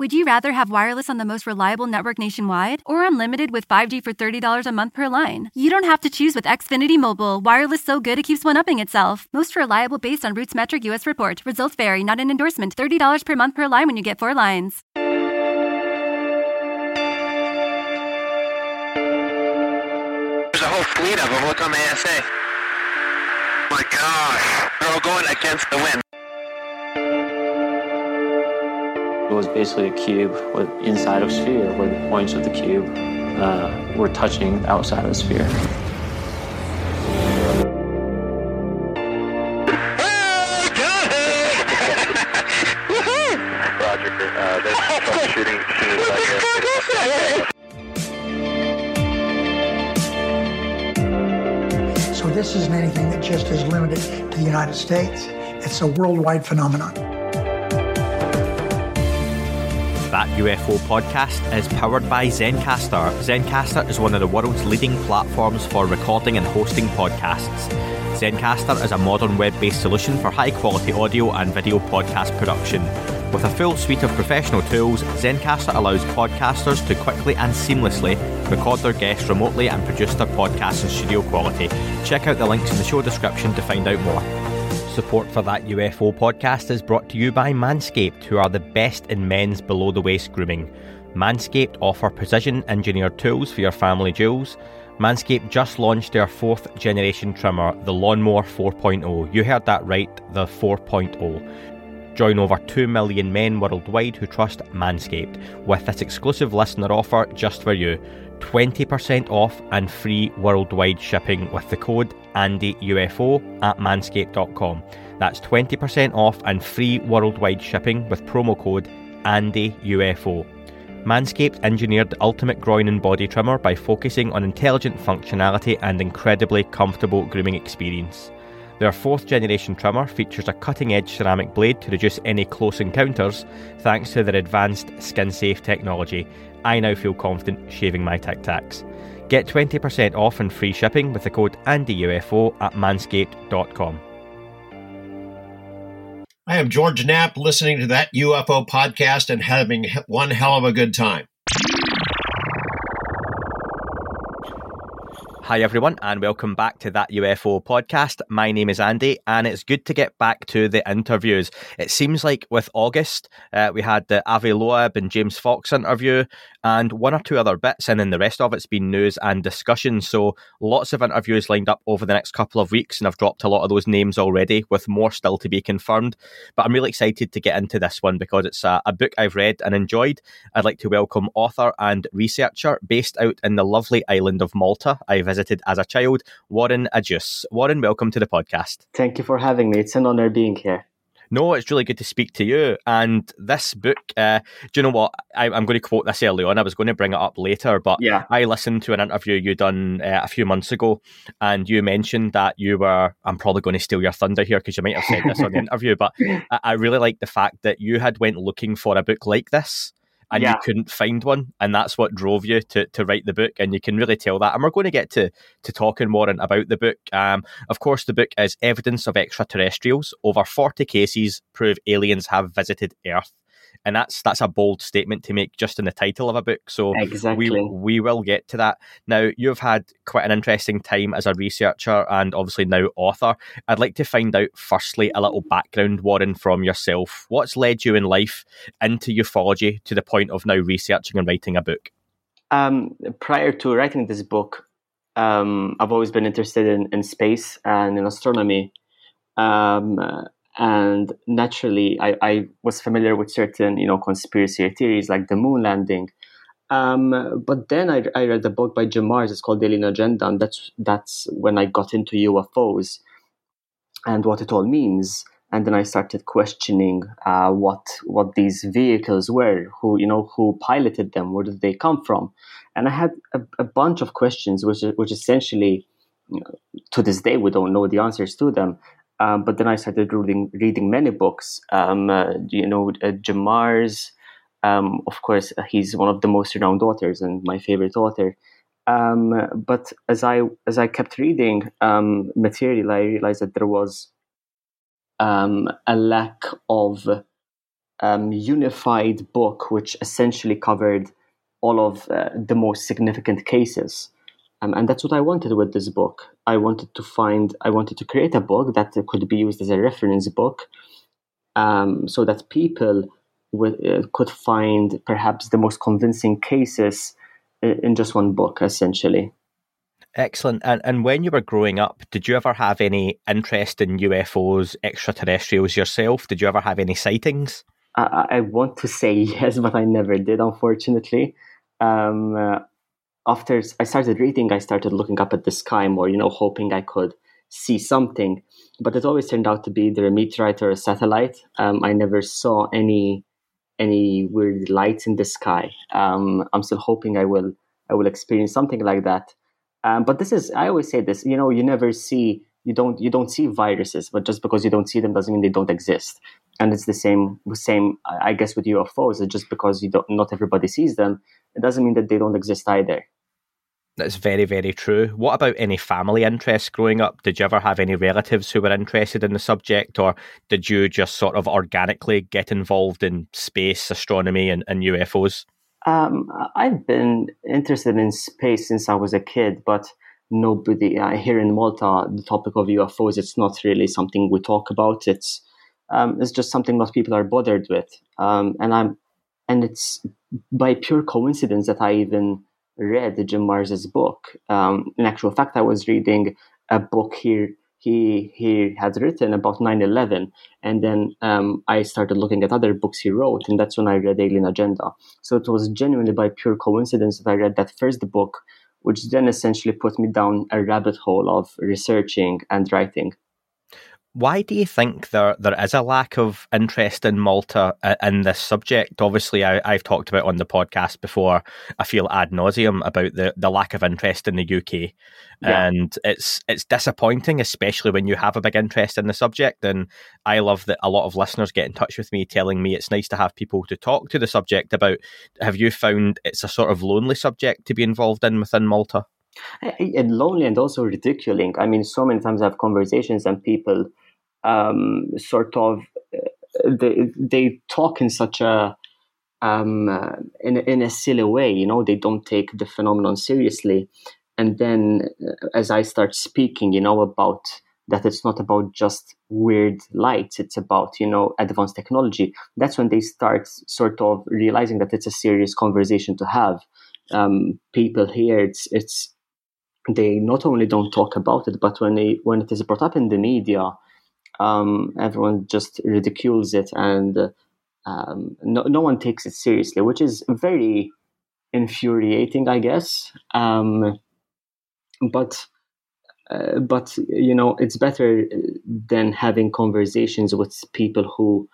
Would you rather have wireless on the most reliable network nationwide or unlimited with 5G for $30 a month per line? You don't have to choose with Xfinity Mobile. Wireless so good it keeps one upping itself. Most reliable based on RootMetrics US report. Results vary, not an endorsement. $30 per month per line when you get four lines. There's a whole fleet of them. Look on the ASA. My gosh. They're all going against the wind. Was basically a cube with inside of sphere where the points of the cube uh, were touching outside of the sphere. So this isn't anything that just is limited to the United States. It's a worldwide phenomenon. UFO podcast is powered by Zencastr. Zencastr is one of the world's leading platforms for recording and hosting podcasts. Zencastr is a modern web based solution for high quality audio and video podcast production. With a full suite of professional tools, Zencastr allows podcasters to quickly and seamlessly record their guests remotely and produce their podcasts in studio quality. Check out the links in the show description to find out more. Support for that UFO podcast is brought to you by Manscaped, who are the best in men's below the waist grooming. Manscaped offer precision engineered tools for your family jewels. Manscaped just launched their fourth generation trimmer, the Lawnmower 4.0. You heard that right, the 4.0. Join over 2 million men worldwide who trust Manscaped with this exclusive listener offer just for you 20% off and free worldwide shipping with the code ANDYUFO at manscaped.com. That's 20% off and free worldwide shipping with promo code ANDYUFO. Manscaped engineered the ultimate groin and body trimmer by focusing on intelligent functionality and incredibly comfortable grooming experience. Their fourth generation trimmer features a cutting edge ceramic blade to reduce any close encounters thanks to their advanced skin safe technology. I now feel confident shaving my Tic Tacs. Get 20% off and free shipping with the code ANDYUFO at manscaped.com. I am George Knapp listening to that UFO podcast and having one hell of a good time. Hi, everyone, and welcome back to that UFO podcast. My name is Andy, and it's good to get back to the interviews. It seems like with August, uh, we had the Avi Loeb and James Fox interview, and one or two other bits, and then the rest of it's been news and discussion. So lots of interviews lined up over the next couple of weeks, and I've dropped a lot of those names already, with more still to be confirmed. But I'm really excited to get into this one because it's a, a book I've read and enjoyed. I'd like to welcome author and researcher based out in the lovely island of Malta. I visited as a child, Warren Agius. Warren, welcome to the podcast. Thank you for having me. It's an honor being here. No, it's really good to speak to you. And this book, uh, do you know what? I, am going to quote this early on. I was going to bring it up later, but yeah. I listened to an interview you done uh, a few months ago, and you mentioned that you were. I'm probably going to steal your thunder here because you might have said this on the interview, but I, I really like the fact that you had went looking for a book like this and Yeah. you couldn't find one, and that's what drove you to, to write the book, and you can really tell that. And we're going to get to to talking more and about the book. Um, of course, the book is evidence of extraterrestrials. Over forty cases prove aliens have visited Earth, and that's that's a bold statement to make just in the title of a book. So Exactly. we we will get to that. Now you've had quite an interesting time as a researcher and obviously now author. I'd like to find out firstly a little background, Warren, from yourself. What's led you in life into ufology to the point of now researching and writing a book? Um, prior to writing this book, um, I've always been interested in, in space and in astronomy. Um, and naturally, I, I was familiar with certain, you know, conspiracy theories like the moon landing. Um, but then I, I read the book by Jim Marrs. It's called Alien Agenda, and that's that's when I got into UFOs and what it all means. And then I started questioning uh, what what these vehicles were, who you know who piloted them, where did they come from, and I had a, a bunch of questions, which which essentially, to this day, we don't know the answers to them. Um, but then I started reading reading many books. Um, uh, you know, uh, Jim Marrs, um, of course, uh, he's one of the most renowned authors and my favorite author. Um, but as I as I kept reading um, material, I realized that there was um, a lack of unified book which essentially covered all of uh, the most significant cases. Um, and that's what I wanted with this book. I wanted to find, I wanted to create a book that could be used as a reference book um, so that people with, uh, could find perhaps the most convincing cases in, in just one book, essentially. Excellent. And and when you were growing up, did you ever have any interest in UFOs, extraterrestrials yourself? Did you ever have any sightings? I, I want to say yes, but I never did, unfortunately. Um, uh, after I started reading, I started looking up at the sky more, you know, hoping I could see something. But it always turned out to be either a meteorite or a satellite. Um, I never saw any any weird lights in the sky. Um, I'm still hoping I will I will experience something like that. Um, but this is I always say this. You know, you never see you don't you don't see viruses, but just because you don't see them doesn't mean they don't exist. And it's the same same I guess with UFOs. It's just because you don't not everybody sees them, it doesn't mean that they don't exist either. That's very, very true. What about any family interests growing up? Did you ever have any relatives who were interested in the subject, or did you just sort of organically get involved in space, astronomy, and, and UFOs? Um, I've been interested in space since I was a kid, but nobody uh, here in Malta, the topic of UFOs, it's not really something we talk about. It's um, it's just something most people are bothered with, um, and I'm and it's by pure coincidence that I even read Jim Marrs's book. Um, in actual fact, I was reading a book here he he had written about 9-11 and then um, i started looking at other books he wrote and that's when i read alien agenda. So it was genuinely by pure coincidence that i read that first book which then essentially put me down a rabbit hole of researching and writing why do you think there there is a lack of interest in Malta uh, in this subject? Obviously, I, have talked about on the podcast before. I feel ad nauseum about the, the lack of interest in the UK, yeah. and it's it's disappointing, especially when you have a big interest in the subject. And I love that a lot of listeners get in touch with me, telling me it's nice to have people to talk to the subject about. Have you found it's a sort of lonely subject to be involved in within Malta? And lonely and also ridiculing. I mean, so many times I have conversations and people um, sort of uh, they they talk in such a um, uh, in in a silly way. You know, they don't take the phenomenon seriously. And then, uh, as I start speaking, you know, about that it's not about just weird lights it's about you know advanced technology that's when they start sort of realizing that it's a serious conversation to have um, people here it's it's they not only don't talk about it but when they when it is brought up in the media um, everyone just ridicules it and um, no, no one takes it seriously, which is very infuriating, I guess. Um, but uh, but you know, it's better than having conversations with people who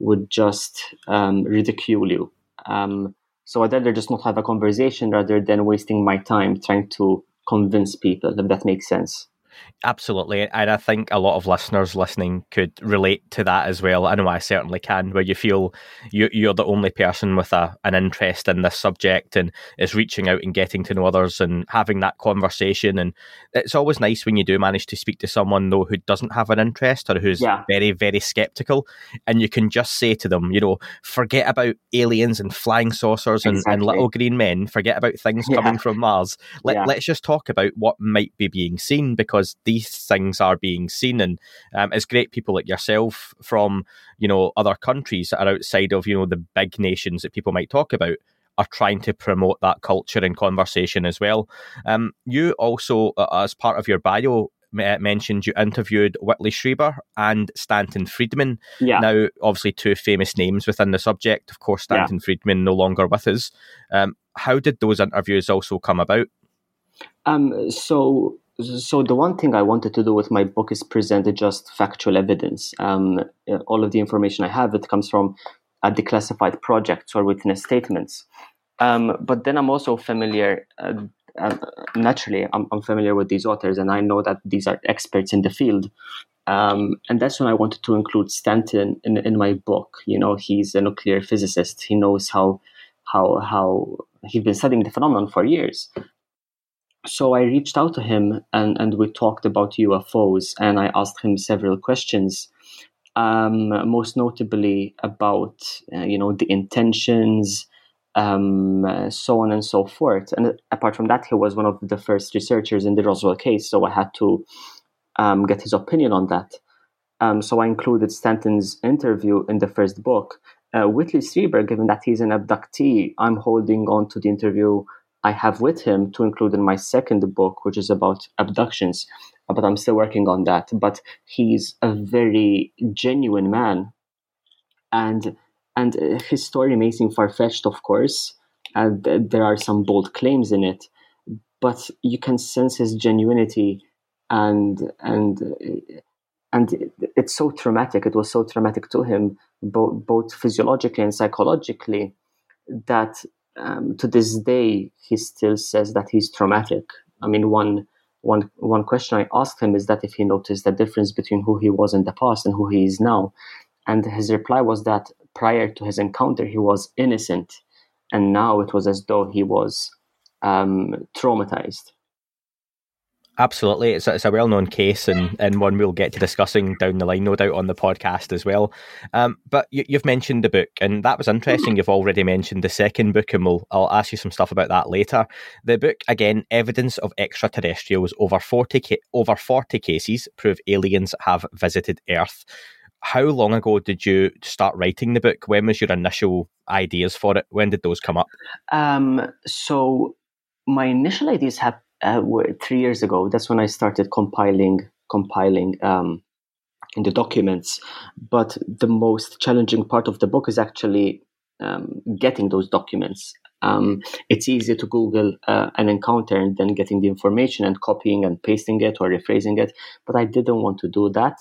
would just um, ridicule you. Um, so I'd rather just not have a conversation rather than wasting my time trying to convince people, if that makes sense. Absolutely. And I think a lot of listeners listening could relate to that as well. I know I certainly can, where you feel you, you're the only person with a, an interest in this subject and is reaching out and getting to know others and having that conversation. And it's always nice when you do manage to speak to someone, though, who doesn't have an interest or who's yeah. very, very skeptical. And you can just say to them, you know, forget about aliens and flying saucers and, exactly. and little green men, forget about things yeah. coming from Mars. Let, yeah. Let's just talk about what might be being seen because these things are being seen. And um, it's great people like yourself from you know other countries that are outside of you know the big nations that people might talk about are trying to promote that culture and conversation as well. Um, you also, uh, as part of your bio, mentioned you interviewed Whitley Strieber and Stanton Friedman. Yeah. Now, obviously, two famous names within the subject. Of course, Stanton yeah. Friedman no longer with us. Um, how did those interviews also come about? Um, so so the one thing I wanted to do with my book is present just factual evidence. Um, all of the information I have it comes from uh, declassified projects or witness statements. Um, but then I'm also familiar. Uh, uh, naturally, I'm, I'm, familiar with these authors, and I know that these are experts in the field. Um, and that's when I wanted to include Stanton in, in my book. You know, he's a nuclear physicist. He knows how how how he's been studying the phenomenon for years so I reached out to him and, and we talked about UFOs and I asked him several questions. um, most notably about uh, you know the intentions, um, uh, so on and so forth. And apart from that, he was one of the first researchers in the Roswell case, so I had to um, get his opinion on that. Um, so I included Stanton's interview in the first book. Uh, Whitley Strieber, given that he's an abductee, I'm holding on to the interview I have with him to include in my second book, which is about abductions. Uh, but I'm still working on that. But he's a very genuine man, and and uh, his story may seem far fetched, of course, and there are some bold claims in it. But you can sense his genuinity, and and uh, and it's so traumatic. It was so traumatic to him, both both physiologically and psychologically, that um, to this day he still says that he's traumatic. I mean, one one one question I asked him is that if he noticed the difference between who he was in the past and who he is now, and his reply was that prior to his encounter he was innocent, and now it was as though he was um, traumatized. Absolutely, it's a, it's a well known case and, and one we'll get to discussing down the line, no doubt, on the podcast as well. Um, but you, have mentioned the book, and that was interesting. You've already mentioned the second book, and we'll I'll ask you some stuff about that later. The book again, evidence of extraterrestrials over forty ca- over forty cases prove aliens have visited Earth. How long ago did you start writing the book? When was your initial ideas for it? When did those come up? Um, so my initial ideas have uh, three years ago. That's when I started compiling compiling um, in the documents. But the most challenging part of the book is actually um, getting those documents. Um, it's easy to Google uh, an encounter and then getting the information and copying and pasting it or rephrasing it. But I didn't want to do that.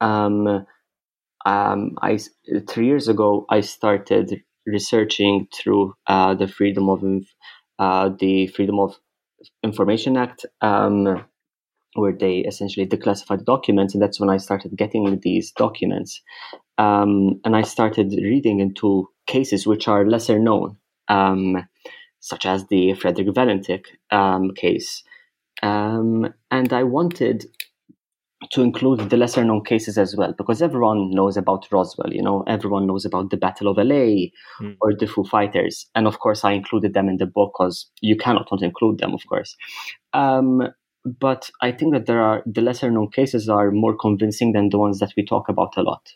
Um, um, I three years ago I started researching through uh, the freedom of uh, the freedom of Information Act, um, where they essentially declassified documents, and that's when I started getting these documents. Um, and I started reading into cases which are lesser known, um, such as the Frederick Valentich um, case. Um, and I wanted to include the lesser known cases as well because everyone knows about Roswell, you know, everyone knows about the Battle of LA mm. or the Foo Fighters. And of course, I included them in the book because you cannot not include them, of course. Um, but I think that there are the lesser known cases are more convincing than the ones that we talk about a lot.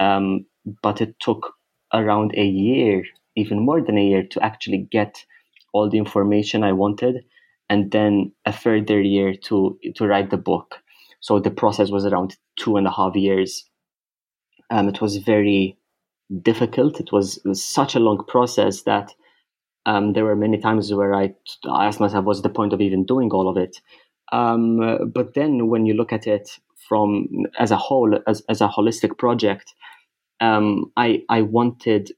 Um, but it took around a year, even more than a year, to actually get all the information I wanted, and then a further year to to write the book so the process was around two and a half years. Um, it was very difficult. It was, it was such a long process that um, there were many times where I, I asked myself, what's the point of even doing all of it? Um, but then when you look at it from as a whole, as, as a holistic project, um, I, I wanted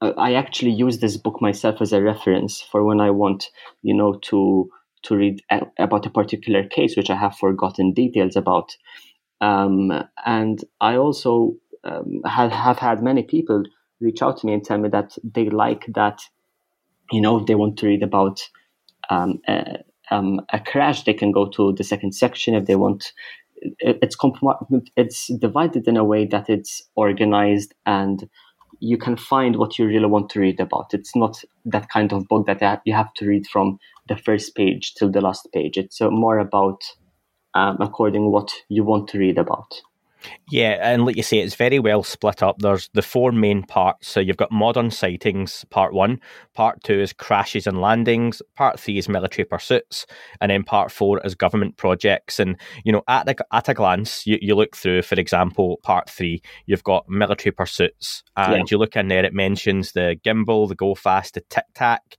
I actually use this book myself as a reference for when I want, you know, to to read a- about a particular case which I have forgotten details about. Um, and I also um, have, have had many people reach out to me and tell me that they like that, you know, they want to read about um, a, um, a crash, they can go to the second section. If they want, it's comp- it's divided in a way that it's organized and you can find what you really want to read about. It's not that kind of book that you have to read from the first page till the last page. It's uh, more about um, according what you want to read about. Yeah, and like you say, it's very well split up. There's the four main parts. So you've got modern sightings, part one. Part two is crashes and landings. Part three is military pursuits, and then part four is government projects. And you know, at the, at a glance, you, you look through, for example, part three. You've got military pursuits, and yeah. you look in there. It mentions the gimbal, the go fast, the tic tac,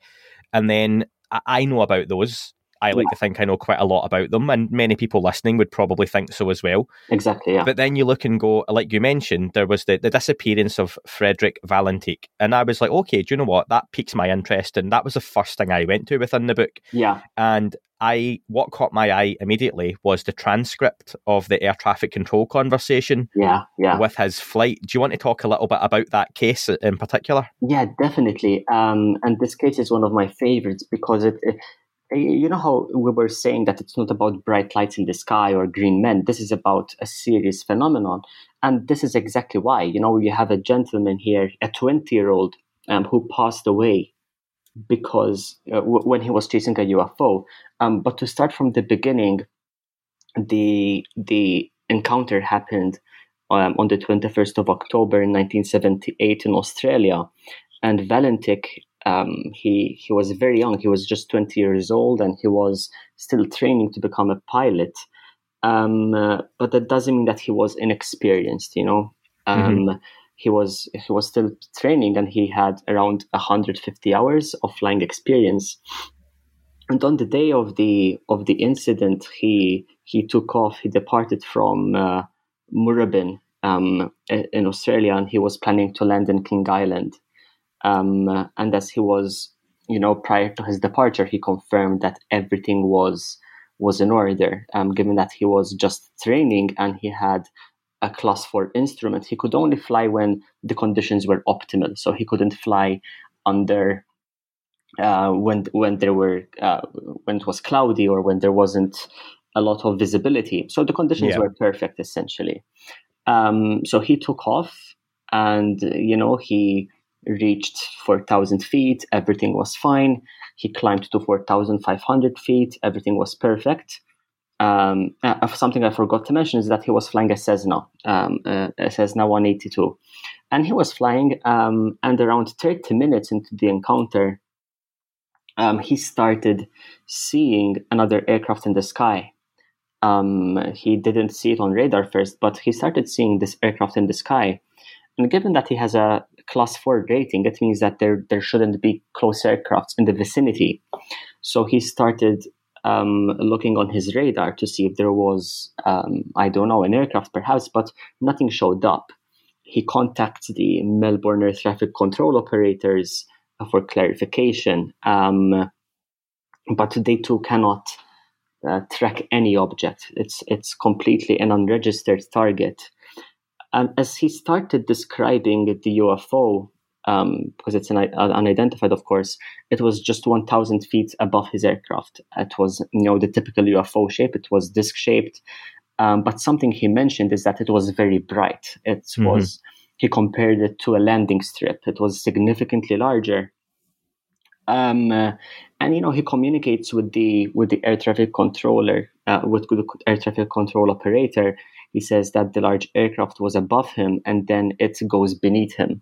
and then I know about those. I like yeah. to think I know quite a lot about them, and many people listening would probably think so as well. Exactly, yeah. But then you look and go, like you mentioned, there was the, the disappearance of Frederick Valentich, and I was like, okay, do you know what? That piques my interest, and that was the first thing I went to within the book. Yeah. And I, what caught my eye immediately was the transcript of the air traffic control conversation. Yeah, yeah. With his flight. Do you want to talk a little bit about that case in particular? Yeah, definitely. Um, and this case is one of my favorites because it, it you know how we were saying that it's not about bright lights in the sky or green men this is about a serious phenomenon and this is exactly why. You know, you have a gentleman here, a 20 year old, um, who passed away because uh, w- when he was chasing a UFO. Um, but to start from the beginning, the the encounter happened um, on the 21st of October in 1978 in Australia, and Valentich. Um, he he was very young. He was just 20 years old, and he was still training to become a pilot. Um, uh, but that doesn't mean that he was inexperienced. You know, mm-hmm. he was he was still training, and he had around 150 hours of flying experience. And on the day of the of the incident, he he took off. He departed from uh, Moorabbin um, in Australia, and he was planning to land in King Island. Um, and as he was, you know, prior to his departure, he confirmed that everything was was in order. Um, given that he was just training and he had a class four instrument, he could only fly when the conditions were optimal. So he couldn't fly under uh, when when there were uh, when it was cloudy or when there wasn't a lot of visibility. So the conditions yeah. were perfect essentially. Um, so he took off, and you know he reached 4,000 feet. Everything was fine. He climbed to 4,500 feet. Everything was perfect. Um, uh, something I forgot to mention is that he was flying a Cessna, um, uh, a Cessna 182, and he was flying. Um, and around 30 minutes into the encounter, um, he started seeing another aircraft in the sky. Um, he didn't see it on radar first, but he started seeing this aircraft in the sky. And given that he has a class four rating, it means that there there shouldn't be close aircrafts in the vicinity. So he started um, looking on his radar to see if there was, um, I don't know, an aircraft perhaps, but nothing showed up. He contacted the Melbourne air traffic control operators for clarification, um, but they too cannot uh, track any object. It's it's completely an unregistered target. And as he started describing the UFO, um, because it's an, uh, unidentified, of course, it was just 1,000 feet above his aircraft. It was, you know, the typical UFO shape. It was disc shaped. Um, but something he mentioned is that it was very bright. It mm-hmm. was he compared it to a landing strip. It was significantly larger. Um, uh, and you know he communicates with the with the air traffic controller, uh, with the air traffic control operator. He says that the large aircraft was above him, and then it goes beneath him,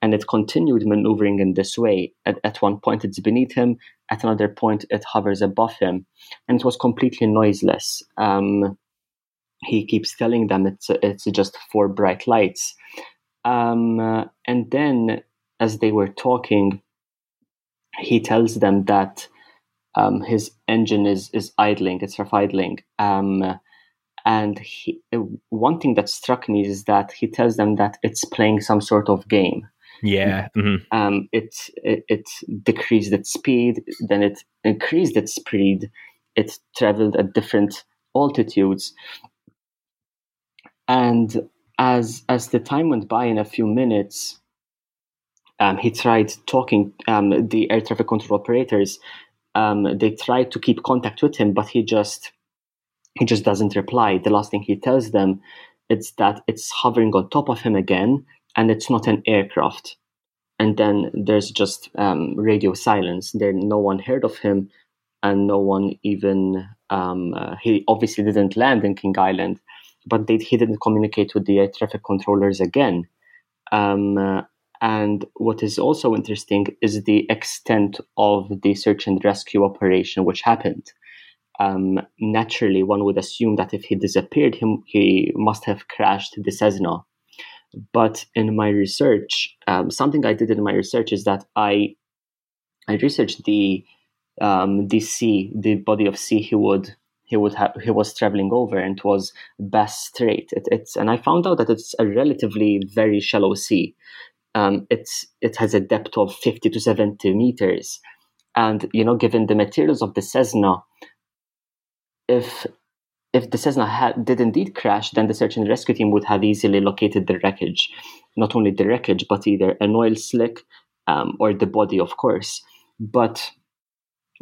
and it continued maneuvering in this way. At, at one point, it's beneath him. At another point, it hovers above him, and it was completely noiseless. Um, he keeps telling them it's it's just four bright lights. Um, uh, and then, as they were talking, he tells them that um, his engine is is idling, it's rough idling. Um, and he, one thing that struck me is that he tells them that it's playing some sort of game. Yeah. Mm-hmm. Um, it, it, it decreased its speed, then it increased its speed. It traveled at different altitudes, and as as the time went by, in a few minutes, um, he tried talking um, the air traffic control operators. Um, they tried to keep contact with him, but he just he just doesn't reply. The last thing he tells them is that it's hovering on top of him again, and it's not an aircraft. And then there's just um, radio silence. There, no one heard of him, and no one even. Um, uh, he obviously didn't land in King Island, but they, he didn't communicate with the air traffic controllers again. Um, uh, and what is also interesting is the extent of the search and rescue operation which happened. Um, naturally, one would assume that if he disappeared, him he must have crashed the Cessna. But in my research, um, something I did in my research is that I I researched the um, the sea, the body of sea he would he would have he was traveling over, and it was Bass Strait. It, it's and I found out that it's a relatively very shallow sea um, it's it has a depth of 50 to 70 meters and you know given the materials of the cessna if if the cessna had, did indeed crash then the search and rescue team would have easily located the wreckage. Not only the wreckage but either an oil slick um, or the body of course. But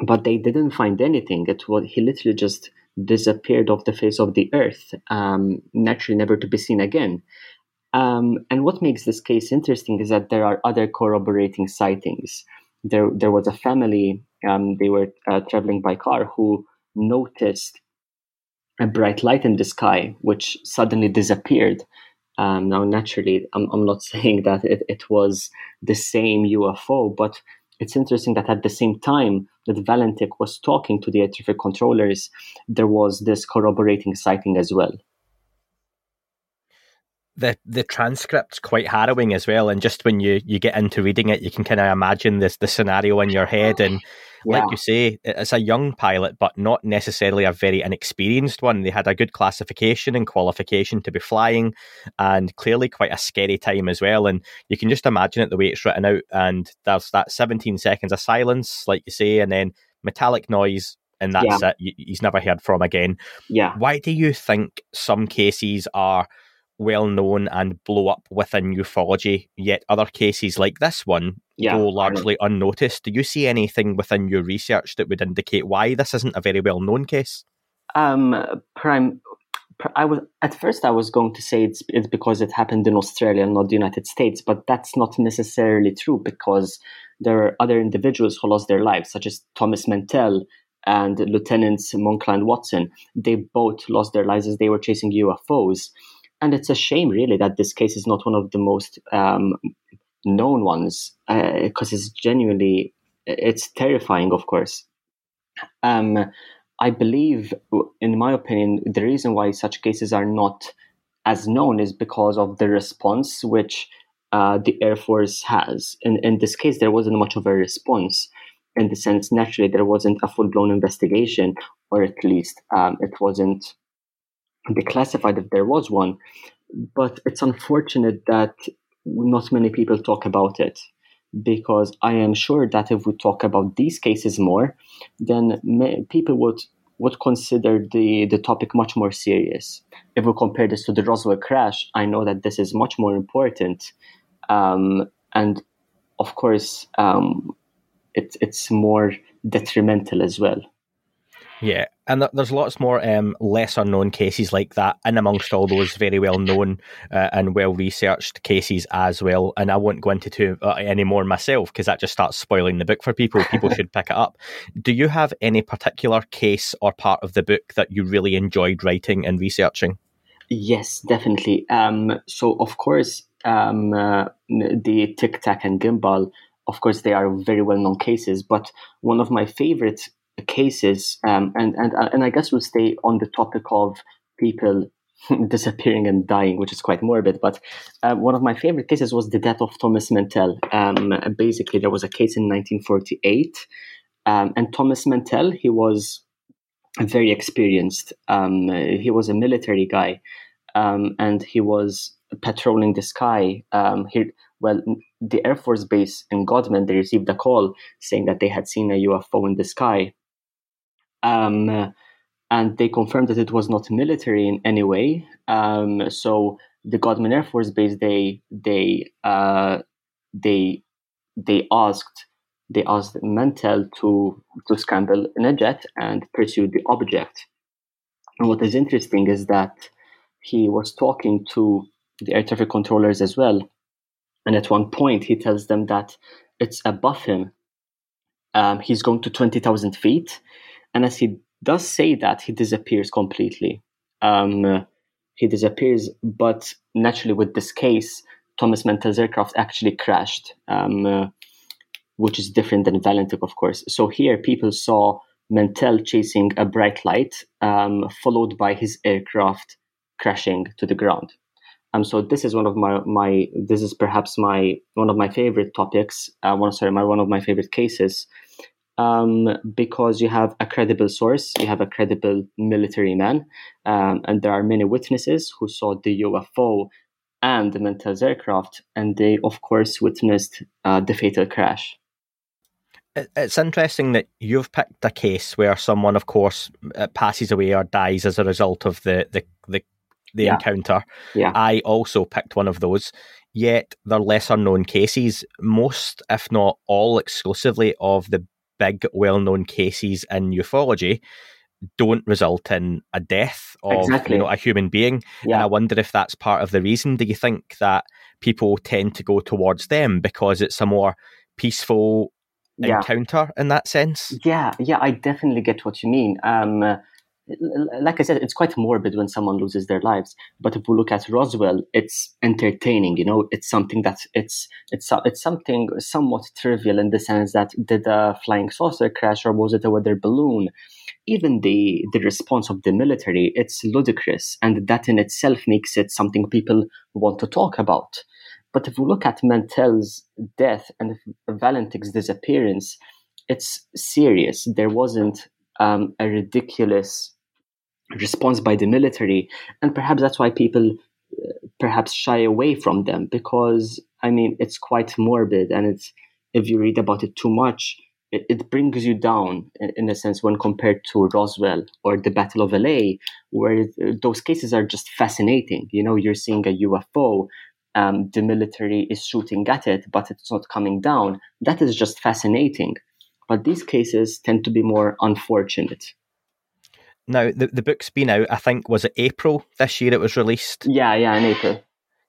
but they didn't find anything. It was he literally just disappeared off the face of the earth um, naturally never to be seen again. Um, and what makes this case interesting is that there are other corroborating sightings. There, there was a family, um, they were uh, traveling by car, who noticed a bright light in the sky, which suddenly disappeared. Um, now, naturally, I'm, I'm not saying that it, it was the same UFO, but it's interesting that at the same time that Valentich was talking to the air traffic controllers, there was this corroborating sighting as well the the transcript's quite harrowing as well and just when you you get into reading it you can kind of imagine this the scenario in your head and yeah. like you say it's a young pilot but not necessarily a very inexperienced one. They had a good classification and qualification to be flying and clearly quite a scary time as well. And you can just imagine it the way it's written out and there's that 17 seconds of silence like you say and then metallic noise and that's yeah. it. He's never heard from again. Yeah. Why do you think some cases are well known and blow up within ufology, yet other cases like this one yeah, go largely unnoticed. Do you see anything within your research that would indicate why this isn't a very well known case? Um, prime. I was at first I was going to say it's it's because it happened in Australia, not the United States, but that's not necessarily true because there are other individuals who lost their lives, such as Thomas Mantell and Lieutenants Moncla and Watson. They both lost their lives as they were chasing UFOs and it's a shame really that this case is not one of the most um, known ones because uh, it's genuinely it's terrifying of course. Um, i believe in my opinion the reason why such cases are not as known is because of the response which uh, the air force has. In, in this case there wasn't much of a response in the sense naturally there wasn't a full-blown investigation or at least um, it wasn't declassified if there was one. But it's unfortunate that not many people talk about it because I am sure that if we talk about these cases more, then may, people would would consider the, the topic much more serious. If we compare this to the Roswell crash, I know that this is much more important. Um, and of course, um, it, it's more detrimental as well. Yeah, and there's lots more um, lesser known cases like that and amongst all those very well known uh, and well researched cases as well. And I won't go into too, uh, any more myself because that just starts spoiling the book for people. People should pick it up. Do you have any particular case or part of the book that you really enjoyed writing and researching? Yes, definitely. Um, so, of course, um, uh, the Tic Tac and Gimbal, of course, they are very well known cases. But one of my favorite cases, um, and and uh, and I guess we'll stay on the topic of people disappearing and dying, which is quite morbid. But uh, one of my favorite cases was the death of Thomas Mantell. Um, basically, there was a case in 1948, um, and Thomas Mantell he was very experienced. Um, he was a military guy, um, and he was patrolling the sky. Um, he well, the Air Force base in Godman, they received a call saying that they had seen a UFO in the sky. Um, and they confirmed that it was not military in any way. Um, so the Godman Air Force Base, they they uh, they they asked they asked Mantell to to scramble in a jet and pursue the object. And what is interesting is that he was talking to the air traffic controllers as well, and at one point he tells them that it's above him. Um, he's going to twenty thousand feet, and as he does say that, he disappears completely. Um, he disappears, but naturally, with this case, Thomas Mantell's aircraft actually crashed, um, uh, which is different than Valentich, of course. So here, people saw Mantell chasing a bright light, um, followed by his aircraft crashing to the ground. Um, so this is one of my, my this is perhaps my one of my favorite topics. Uh, one sorry, my one of my favorite cases um, because you have a credible source, you have a credible military man, um, and there are many witnesses who saw the UFO and the Mantell's aircraft, and they, of course, witnessed uh, the fatal crash. It's interesting that you've picked a case where someone, of course, uh, passes away or dies as a result of the the the, the yeah. encounter. Yeah. I also picked one of those. Yet they're lesser known cases. Most, if not all, exclusively of the big, well known cases in ufology, don't result in a death of Exactly. you know a human being. And I wonder if that's part of the reason. Do you think that people tend to go towards them because it's a more peaceful Yeah. encounter in that sense? Yeah, yeah, I definitely get what you mean. Um, like I said, it's quite morbid when someone loses their lives. But if we look at Roswell, it's entertaining. You know, it's something that it's it's it's something somewhat trivial in the sense that did a flying saucer crash or was it a weather balloon? Even the the response of the military, it's ludicrous, and that in itself makes it something people want to talk about. But if we look at Mantell's death and Valentich's disappearance, it's serious. There wasn't um, a ridiculous response by the military, and perhaps that's why people uh, perhaps shy away from them because I mean it's quite morbid, and it's if you read about it too much, it, it brings you down in, a sense when compared to Roswell or the Battle of LA, where uh, those cases are just fascinating. You know, you're seeing a UFO. Um, the military is shooting at it, but it's not coming down. That is just fascinating. But these cases tend to be more unfortunate. Now the the book's been out. I think was it April this year it was released. Yeah, yeah, in April.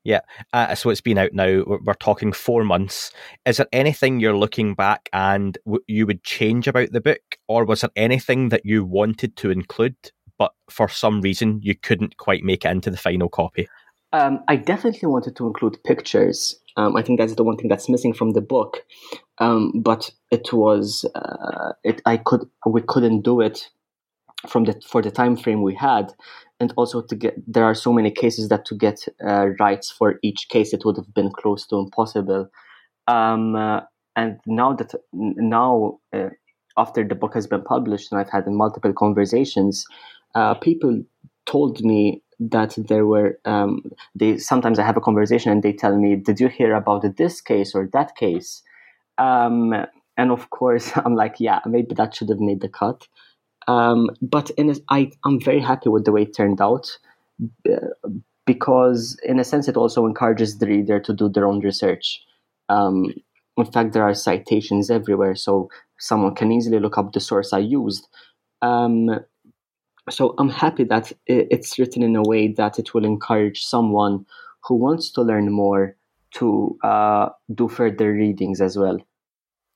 Yeah, uh, so it's been out now. We're, we're talking four months. Is there anything you're looking back and w- you would change about the book, or was there anything that you wanted to include, but for some reason you couldn't quite make it into the final copy? Um, I definitely wanted to include pictures. Um, I think that's the one thing that's missing from the book. Um, but it was uh, it. I could we couldn't do it from the for the time frame we had, and also to get there are so many cases that to get uh, rights for each case it would have been close to impossible. Um, uh, and now that now uh, after the book has been published and I've had multiple conversations, uh, people told me that there were um, they sometimes I have a conversation and they tell me, "Did you hear about this case or that case?" Um, and of course, I'm like, "Yeah, maybe that should have made the cut." Um, but in a, I, I'm very happy with the way it turned out uh, because, in a sense, it also encourages the reader to do their own research. Um, in fact, there are citations everywhere, so someone can easily look up the source I used. Um, so I'm happy that it's written in a way that it will encourage someone who wants to learn more to uh, do further readings as well.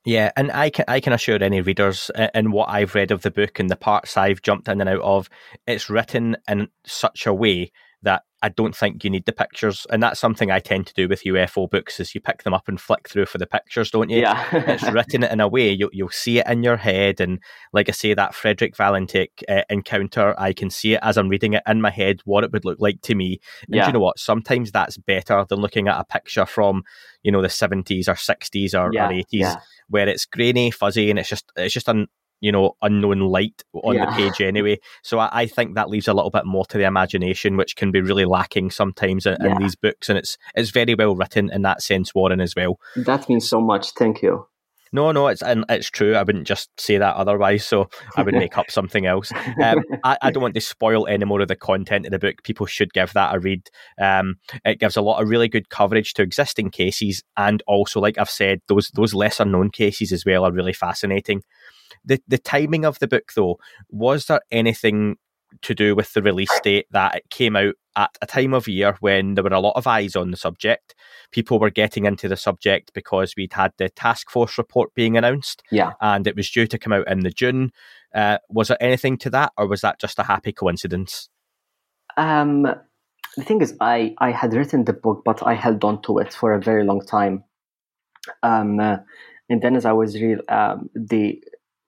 Yeah, and I can I can assure any readers in what I've read of the book and the parts I've jumped in and out of, it's written in such a way that I don't think you need the pictures, and that's something I tend to do with UFO books: is you pick them up and flick through for the pictures, don't you? Yeah. it's written in a way you'll you'll see it in your head, and like I say, that Frederick Valentich uh, encounter, I can see it as I'm reading it in my head what it would look like to me. And do Yeah. you know what? Sometimes that's better than looking at a picture from you know the 70s or 60s or, Yeah, or 80s yeah. where it's grainy, fuzzy, and it's just it's just an you know unknown light on the page anyway. So I, I think that leaves a little bit more to the imagination, which can be really lacking sometimes in, in these books. And it's it's very well written in that sense, Warren, as well. That means so much. Thank you. No, no, it's and it's true. I wouldn't just say that otherwise, so I would make up something else. Um, I, I don't want to spoil any more of the content of the book. People should give that a read. Um, it gives a lot of really good coverage to existing cases, and also, like I've said, those those lesser known cases as well are really fascinating. The the timing of the book, though, was there anything to do with the release date that it came out at a time of year when there were a lot of eyes on the subject. People were getting into the subject because we'd had the task force report being announced Yeah. and it was due to come out in the June. Uh, was there anything to that, or was that just a happy coincidence? Um, the thing is, I, I had written the book, but I held on to it for a very long time. Um, uh, and then as I was real, um, the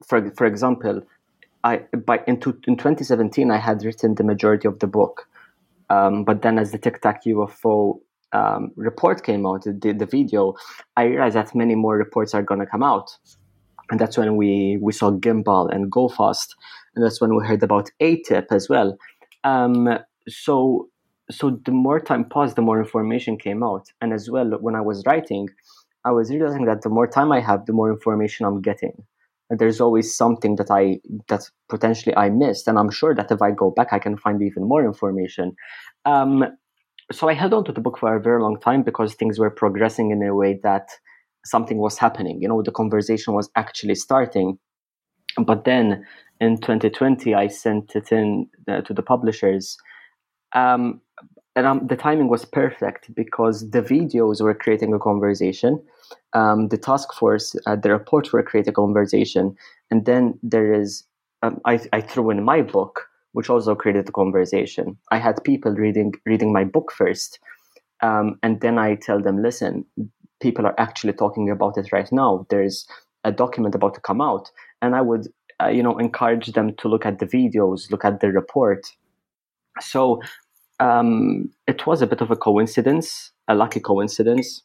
for for example, I by in, two, in 2017 I had written the majority of the book, um, but then as the Tic Tac UFO um, report came out, the, the video, I realized that many more reports are going to come out, and that's when we we saw Gimbal and GoFast, and that's when we heard about AATIP as well. Um, so so the more time passed, the more information came out, and as well when I was writing, I was realizing that the more time I have, the more information I'm getting. There's always something that I that potentially I missed, and I'm sure that if I go back, I can find even more information. Um, so I held on to the book for a very long time because things were progressing in a way that something was happening. You know, the conversation was actually starting. But then, in 2020, I sent it in uh, to the publishers. Um, and um, the timing was perfect because the videos were creating a conversation. Um, the task force, uh, the reports were creating a conversation. And then there is, um, I, I threw in my book, which also created a conversation. I had people reading reading my book first. Um, and then I tell them, listen, people are actually talking about it right now. There's a document about to come out. And I would uh, you know encourage them to look at the videos look at the report so um, it was a bit of a coincidence a lucky coincidence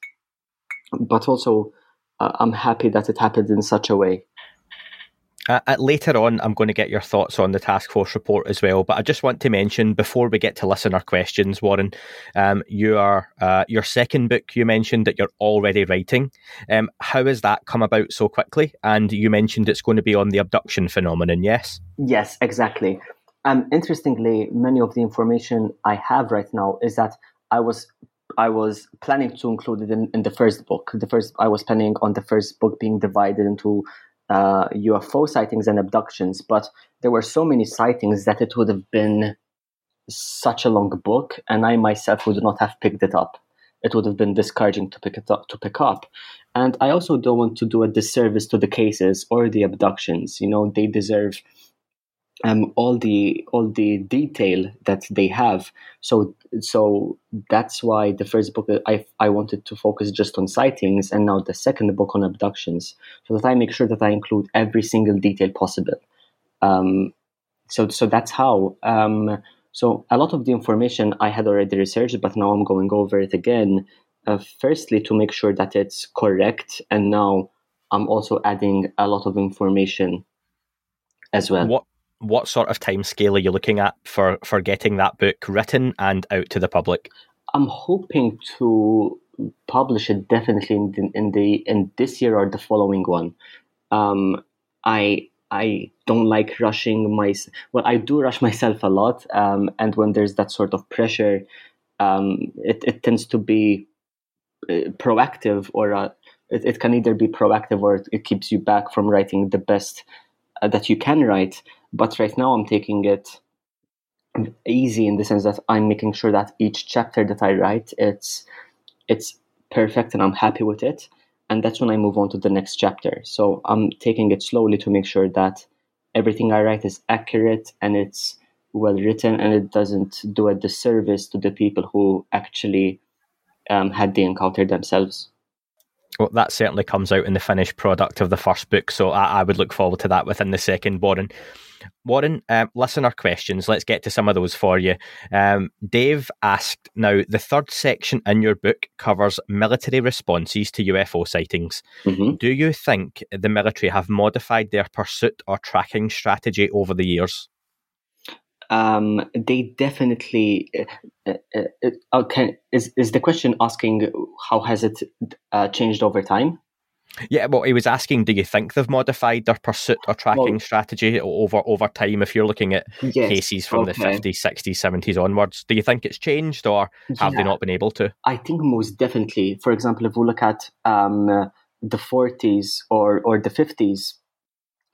but also uh, i'm happy that it happened in such a way uh, uh, later on, I'm going to get your thoughts on the task force report as well. But I just want to mention before we get to listener questions, Warren, um, you are uh, your second book. You mentioned that you're already writing. Um, how has that come about so quickly? And you mentioned it's going to be on the abduction phenomenon. Yes. Yes, exactly. Um, interestingly, many of the information I have right now is that I was I was planning to include it in, in the first book. The first I was planning on the first book being divided into uh, UFO sightings and abductions, but there were so many sightings that it would have been such a long book, and I myself would not have picked it up. It would have been discouraging to pick it up to pick up, and I also don't want to do a disservice to the cases or the abductions. You know, they deserve um, all the all the detail that they have. So so that's why the first book I I wanted to focus just on sightings, and now the second book on abductions, so that I make sure that I include every single detail possible. Um, so so that's how. Um, so a lot of the information I had already researched, but now I'm going over it again. Uh, firstly, to make sure that it's correct, and now I'm also adding a lot of information as well. What what sort of time scale are you looking at for for getting that book written and out to the public? I'm hoping to publish it definitely in the, in the in this year or the following one. Um, I I don't like rushing my well I do rush myself a lot, um, and when there's that sort of pressure, um, it it tends to be uh, proactive or uh, it, it can either be proactive or it, it keeps you back from writing the best uh, that you can write. But right now, I'm taking it easy in the sense that I'm making sure that each chapter that I write it's it's perfect and I'm happy with it. And that's when I move on to the next chapter. So I'm taking it slowly to make sure that everything I write is accurate and it's well written and it doesn't do a disservice to the people who actually um, had the encounter themselves. Well, that certainly comes out in the finished product of the first book, so I, I would look forward to that within the second, Warren. Warren, um, listener questions. Let's get to some of those for you. Um, Dave asked Now, the third section in your book covers military responses to UFO sightings. Mm-hmm. Do you think the military have modified their pursuit or tracking strategy over the years? Um, they definitely uh, uh, uh, can, is is the question asking how has it uh, changed over time? Yeah, well, he was asking, do you think they've modified their pursuit or tracking well, strategy over over time? If you're looking at yes, cases from okay. the fifties, sixties, seventies onwards, do you think it's changed, or have yeah, they not been able to? I think most definitely. For example, if we look at um, the forties or or the fifties,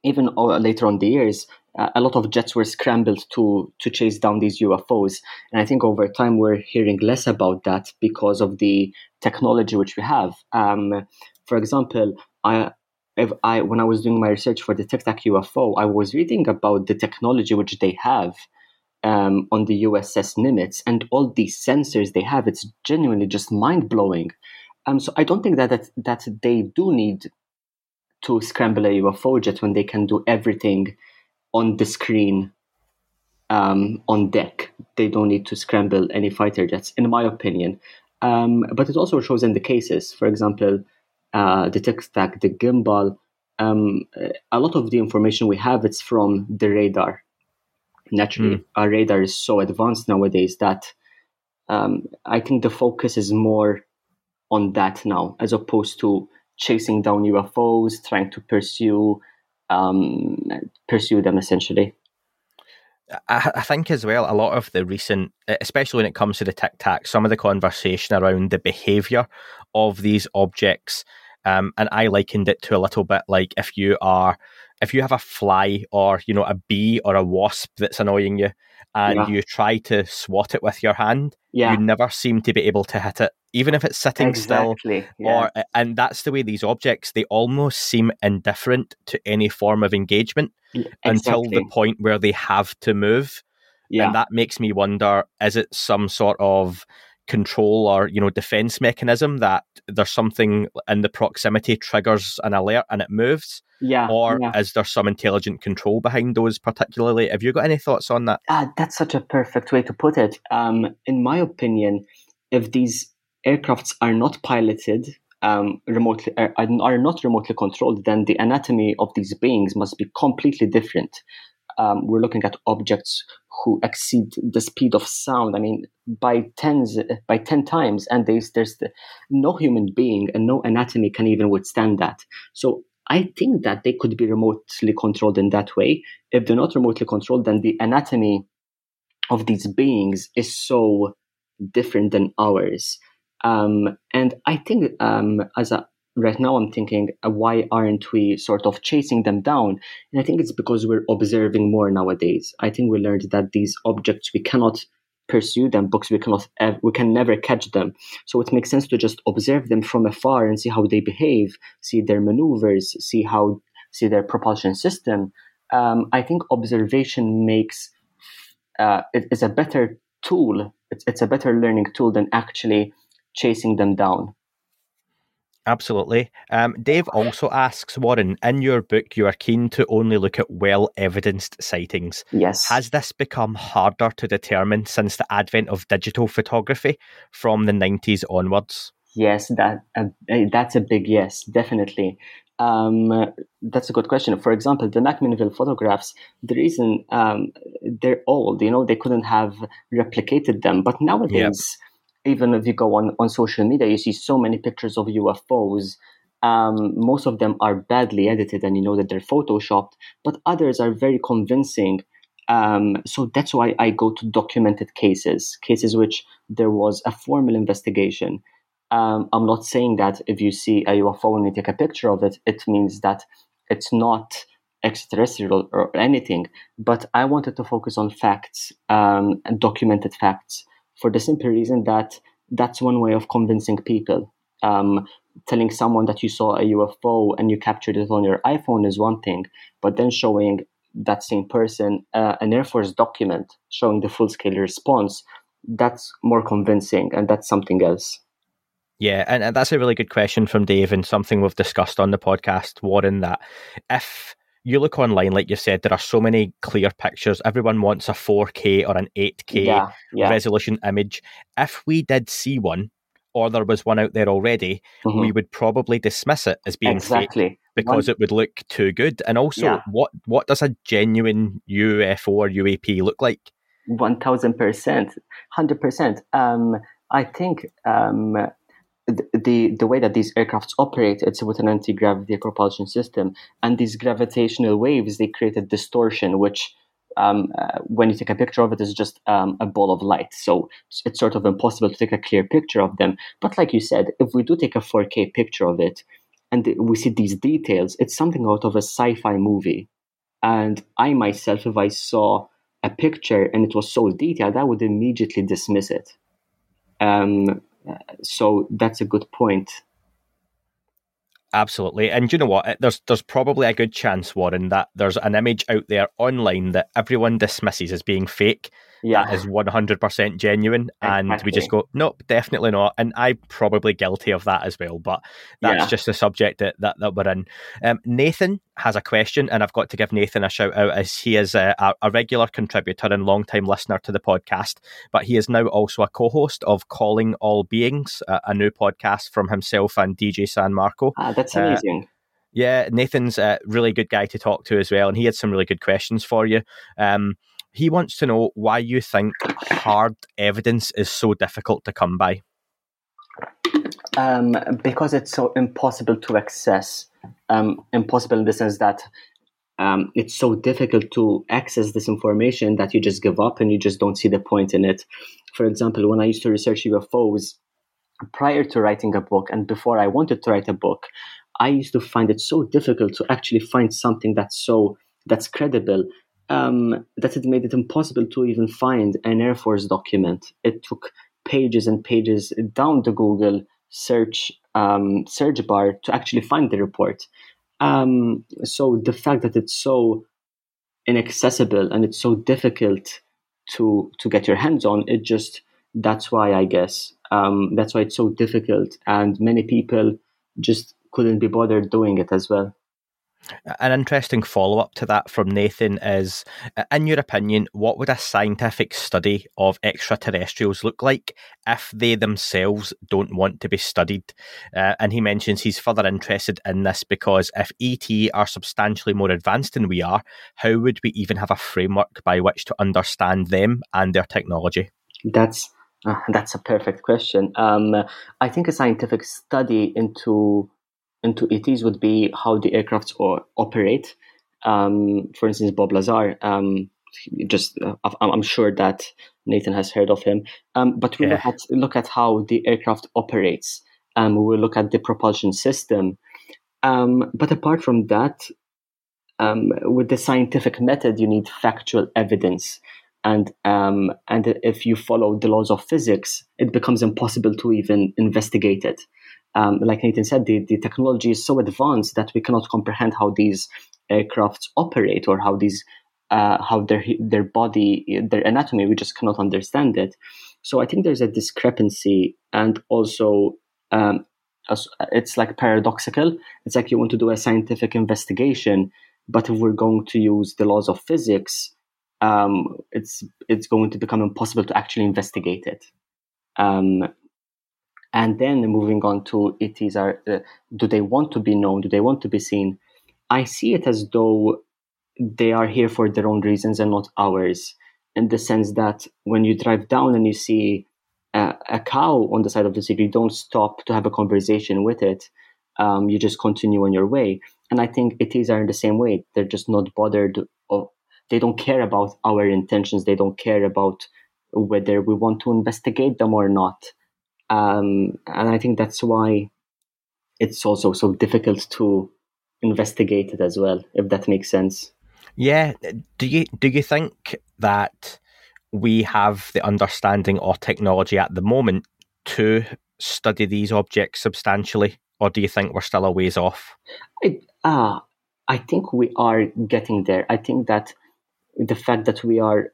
even later on the years, uh, a lot of jets were scrambled to to chase down these UFOs, and I think over time we're hearing less about that because of the technology which we have. Um, for example, I if I when I was doing my research for the Tic Tac UFO, I was reading about the technology which they have um, on the USS Nimitz and all these sensors they have. It's genuinely just mind blowing. Um, so I don't think that, that that they do need to scramble a UFO jet when they can do everything on the screen um, on deck. They don't need to scramble any fighter jets, in my opinion. Um, but it also shows in the cases. For example, uh, the Tic Tac, the gimbal, um, a lot of the information we have it's from the radar. Naturally, mm. our radar is so advanced nowadays that um, I think the focus is more on that now, as opposed to chasing down UFOs, trying to pursue um, pursue them essentially. I, think as well, a lot of the recent, especially when it comes to the tic tac, some of the conversation around the behaviour of these objects, um, and I likened it to a little bit like if you are if you have a fly or you know a bee or a wasp that's annoying you, and Yeah. you try to swat it with your hand, Yeah, you never seem to be able to hit it, even if it's sitting still. Yeah. Or and that's the way these objects they almost seem indifferent to any form of engagement Yeah, until the point where they have to move. yeah. And that makes me wonder: is it some sort of control or you know defense mechanism that there's something in the proximity triggers an alert and it moves, yeah. or yeah. is there some intelligent control behind those particularly? Have you got any thoughts on that? Ah, that's such a perfect way to put it. Um, in my opinion, if these aircrafts are not piloted um, remotely, are, are not remotely controlled, then the anatomy of these beings must be completely different. Um, we're looking at objects who exceed the speed of sound. I mean, by tens, by ten times, and there's there's the, no human being and no anatomy can even withstand that. So I think that they could be remotely controlled in that way. If they're not remotely controlled, then the anatomy of these beings is so different than ours. Um, and I think um, as a right now I'm thinking, uh, why aren't we sort of chasing them down? And I think it's because we're observing more nowadays. I think we learned that these objects we cannot pursue them because we cannot we can never catch them. So it makes sense to just observe them from afar and see how they behave, see their maneuvers, see how see their propulsion system. Um, I think observation makes uh, it is a better tool. It's, it's a better learning tool than actually chasing them down. Absolutely. Um, Dave also asks Warren, in your book, you are keen to only look at well evidenced sightings. Yes. Has this become harder to determine since the advent of digital photography from the 90s onwards? Yes, that uh, that's a big yes, definitely. Um, that's a good question. For example, the McMinnville photographs, the reason um, they're old, you know, they couldn't have replicated them. But nowadays, even if you go on, on social media, you see so many pictures of UFOs. Um, most of them are badly edited and you know that they're photoshopped, but others are very convincing. Um, so that's why I go to documented cases, cases which there was a formal investigation. Um, I'm not saying that if you see a UFO and you take a picture of it, it means that it's not extraterrestrial or anything. But I wanted to focus on facts um, documented facts for the simple reason that that's one way of convincing people. Um, telling someone that you saw a UFO and you captured it on your iPhone is one thing, but then showing that same person uh, an Air Force document showing the full scale response, that's more convincing and that's something else. Yeah, and, and that's a really good question from Dave, and something we've discussed on the podcast, Warren. That if you look online, like you said, there are so many clear pictures. Everyone wants a 4K or an 8K Yeah, yeah. resolution image. If we did see one, or there was one out there already, Mhm. we would probably dismiss it as being fake exactly. because it would look too good. And also, Yeah. what what does a genuine UFO or UAP look like? One thousand percent, hundred percent. Um, I think um, the, the way that these aircrafts operate, it's with an anti gravity propulsion system, and these gravitational waves they create a distortion, which um, uh, when you take a picture of it is just um, a ball of light. So it's- sort of impossible to take a clear picture of them. But like you said, if we do take a 4K picture of it, and we see these details, it's something out of a sci-fi movie. And I myself, if I saw a picture and it was so detailed, I would immediately dismiss it. Um, so that's a good point. Absolutely, and you know what? Eh, there's there's probably a good chance, Warren, that there's an image out there online that everyone dismisses as being fake. Yeah, That is 100% genuine, and we just go, nope, definitely not. And I'm probably guilty of that as well, but that's Yeah. just the subject that, that, that we're in. Um, Nathan has a question, and I've got to give Nathan a shout out as he is a, a, a regular contributor and long-time listener to the podcast, but he is now also a co-host of Calling All Beings, a, a new podcast from himself and DJ San Marco. ah, that's uh, amazing. Yeah, Nathan's a really good guy to talk to as well, and he had some really good questions for you. Um, he wants to know why you think hard evidence is so difficult to come by. um, because it's so impossible to access. Um, impossible in the sense that um, it's so difficult to access this information that you just give up and you just don't see the point in it. For example, when I used to research UFOs prior to writing a book and before I wanted to write a book, I used to find it so difficult to actually find something that's so that's credible um, that it made it impossible to even find an Air Force document. It took pages and pages down the Google search um, search bar to actually find the report. Um, so the fact that it's so inaccessible and it's so difficult to to get your hands on, it just that's why I guess um, that's why it's so difficult, and many people just couldn't be bothered doing it as well. An interesting follow up to that from Nathan is In your opinion, what would a scientific study of extraterrestrials look like if they themselves don't want to be studied? Uh, and he mentions he's further interested in this because if ET are substantially more advanced than we are, how would we even have a framework by which to understand them and their technology? That's uh, that's a perfect question. Um, I think a scientific study into into ETs would be how the aircrafts or, operate. Um, for instance, Bob Lazar. Um, just uh, I'm sure that Nathan has heard of him. Um, but we yeah. look at look at how the aircraft operates. Um, we will look at the propulsion system. Um, but apart from that, um, with the scientific method, you need factual evidence. And um, and if you follow the laws of physics, it becomes impossible to even investigate it um, like Nathan said, the, the technology is so advanced that we cannot comprehend how these aircrafts operate or how these uh, how their their body their anatomy we just cannot understand it. So I think there's a discrepancy, and also um, it's like paradoxical. It's like you want to do a scientific investigation, but if we're going to use the laws of physics, um, it's it's going to become impossible to actually investigate it. Um, and then moving on to ETs are uh, do they want to be known? Do they want to be seen? I see it as though they are here for their own reasons and not ours. In the sense that when you drive down and you see a, a cow on the side of the street, you don't stop to have a conversation with it. Um, you just continue on your way. And I think ETs are in the same way. They're just not bothered. Of, they don't care about our intentions. They don't care about whether we want to investigate them or not. Um, and I think that's why it's also so difficult to investigate it as well, if that makes sense. Yeah. Do you do you think that we have the understanding or technology at the moment to study these objects substantially, or do you think we're still a ways off? I, uh, I think we are getting there. I think that the fact that we are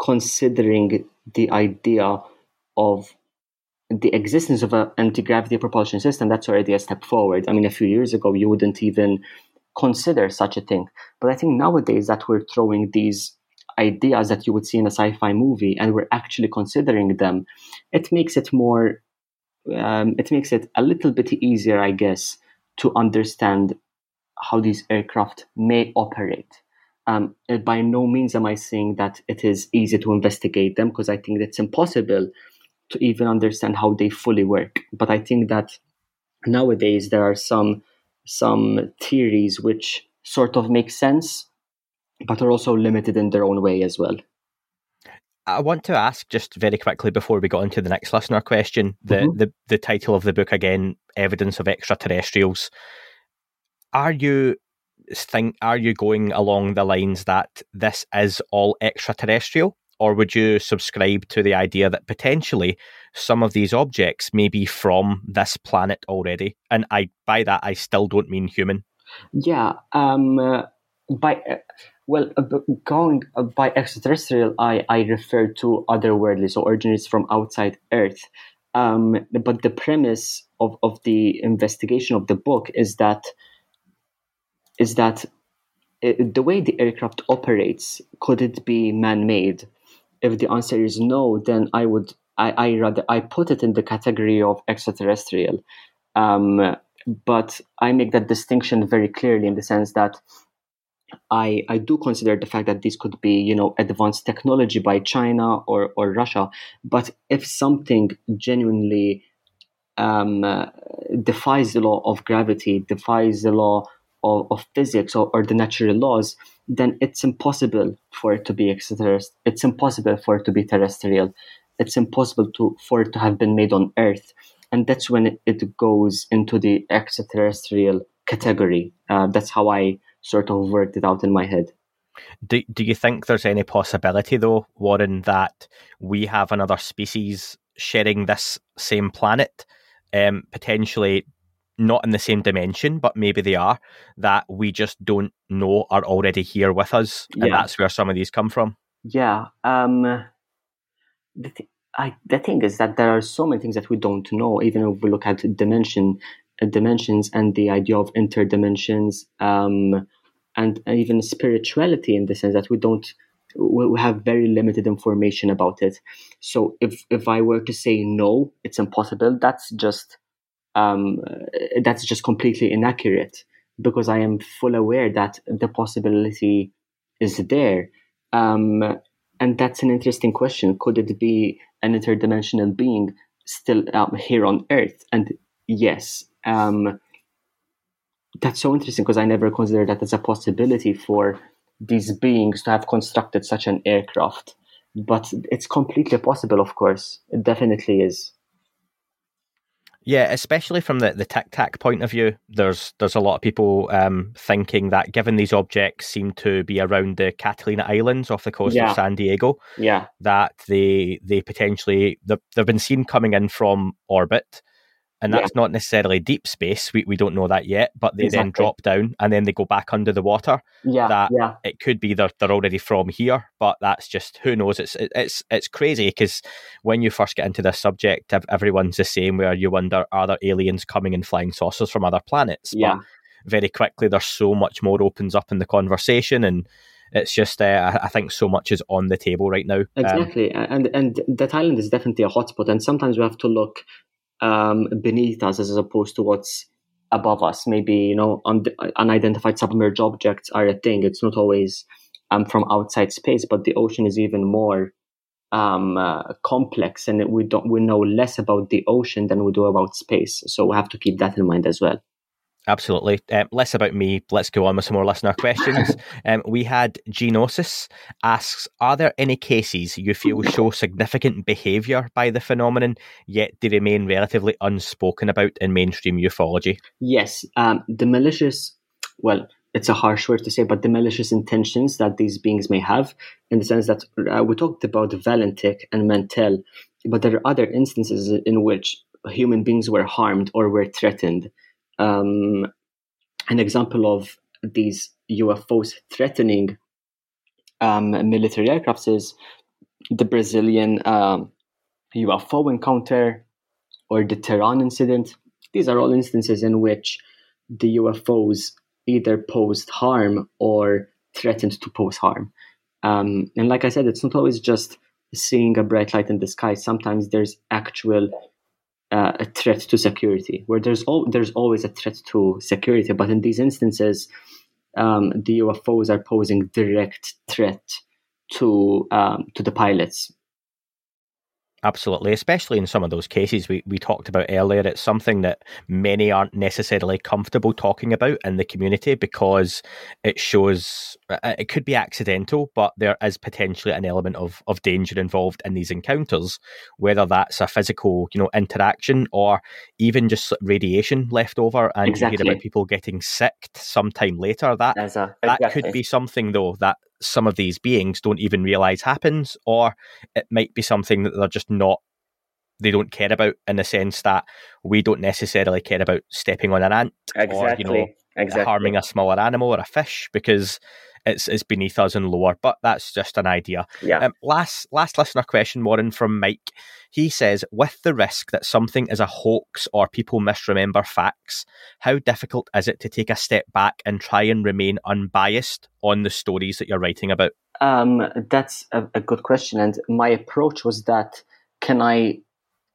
considering the idea of the existence of an anti-gravity propulsion system that's already a step forward. I mean a few years ago you wouldn't even consider such a thing. But i think nowadays that we're throwing these ideas that you would see in a sci-fi movie and we're actually considering them it makes it more um, it makes it a little bit easier i guess to understand how these aircraft may operate. Um, by no means am i saying that it is easy to investigate them because i think it's impossible to even understand how they fully work. But I think that nowadays there are some some theories which sort of make sense, but are also limited in their own way as well. I want to ask just very quickly before we go into the next listener question. The, mm-hmm. the the title of the book again, Evidence of Extraterrestrials. Are you think are you going along the lines that this is all extraterrestrial? Or would you subscribe to the idea that potentially some of these objects may be from this planet already? And I by that I still don't mean human. Yeah. Um, uh, by uh, well, uh, going uh, by extraterrestrial, I I refer to otherworldly, so originates from outside Earth. Um, but the premise of, of the investigation of the book is that is that uh, the way the aircraft operates could it be man-made if the answer is no, then I would I, I rather I put it in the category of extraterrestrial. Um, but I make that distinction very clearly in the sense that I, I do consider the fact that this could be, you know, advanced technology by China or, or Russia. But if something genuinely um, uh, defies the law of gravity, defies the law of, of physics or, or the natural laws, then it's impossible for it to be extraterrestrial. It's impossible for it to be terrestrial. It's impossible to for it to have been made on Earth. and that's when it, goes into the extraterrestrial category. Uh, that's how I sort of worked it out in my head. Do, do you think there's any possibility, though, Warren, that we have another species sharing this same planet, um, potentially not in the same dimension, but maybe they are, that we just don't know are already here with us? And that's where some of these come from. Yeah. Um, the, th- I, the thing is that there are so many things that we don't know, even if we look at dimension, uh, dimensions and the idea of interdimensions, um, and even spirituality in the sense that we don't, we have very limited information about it. So if if I were to say no, it's impossible. That's just um, that's just completely inaccurate because I am full aware that the possibility is there. Um, and that's an interesting question. Could it be an interdimensional being still um, here on Earth? And yes, um, that's so interesting because I never considered that as a possibility for these beings to have constructed such an aircraft. But it's completely possible, of course. It definitely is. Yeah, especially from the, the tic tac point of view, there's there's a lot of people um, thinking that given these objects seem to be around the Catalina Islands off the coast Yeah. of San Diego, Yeah, that they they potentially they've, they've been seen coming in from orbit, and that's not necessarily deep space. We we don't know that yet, but they then drop down and then they go back under the water. yeah, That- yeah, It could be they're they're already from here, but that's just who knows. It's it- it's it's crazy because when you first get into this subject, everyone's the same. Where you wonder, are there aliens coming in flying saucers from other planets? But yeah. very quickly there's so much more opens up in the conversation and it's just uh, I- think so much is on the table right now. Um, Exactly, and and that island is definitely a hotspot, and sometimes we have to look um, beneath us as opposed to what's above us. Maybe you know, un- unidentified submerged objects are a thing. It's not always um, from outside space, but the ocean is even more um, uh, complex, and we don't we know less about the ocean than we do about space. So we have to keep that in mind as well. Absolutely. Um, less about me. Let's go on with some more listener questions. um, we had Genosis asks Are there any cases you feel show significant behaviour by the phenomenon, yet they remain relatively unspoken about in mainstream ufology? Yes, um, the malicious, well, it's a harsh word to say, but the malicious intentions that these beings may have, in the sense that uh, we talked about Valentich and Mantell, but there are other instances in which human beings were harmed or were threatened. Um, an example of these UFOs threatening um, military aircrafts is the Brazilian um, UFO encounter or the Tehran incident. These are all instances in which the UFOs either posed harm or threatened to pose harm. Um, and like I said, it's not always just seeing a bright light in the sky. Sometimes there's actual a threat to security, where there's al- there's always a threat to security. But in these instances, um, the UFOs are posing direct threat to um, to the pilots. Absolutely, especially in some of those cases we, we talked about earlier. It's something that many aren't necessarily comfortable talking about in the community because it shows uh, it could be accidental, but there is potentially an element of, of danger involved in these encounters, whether that's a physical, you know, interaction or even just radiation left over and you hear about people getting sick sometime later. That a that could be something though that some of these beings don't even realize happens or it might be something that they're just not they don't care about in the sense that we don't necessarily care about stepping on an ant or you know harming a smaller animal or a fish because it's it's beneath us and lower but that's just an idea. Yeah. um, last last listener question warren from mike. He says with the risk that something is a hoax or people misremember facts how difficult is it to take a step back and try and remain unbiased on the stories that you're writing about? Um, that's a, a good question, and my approach was that can I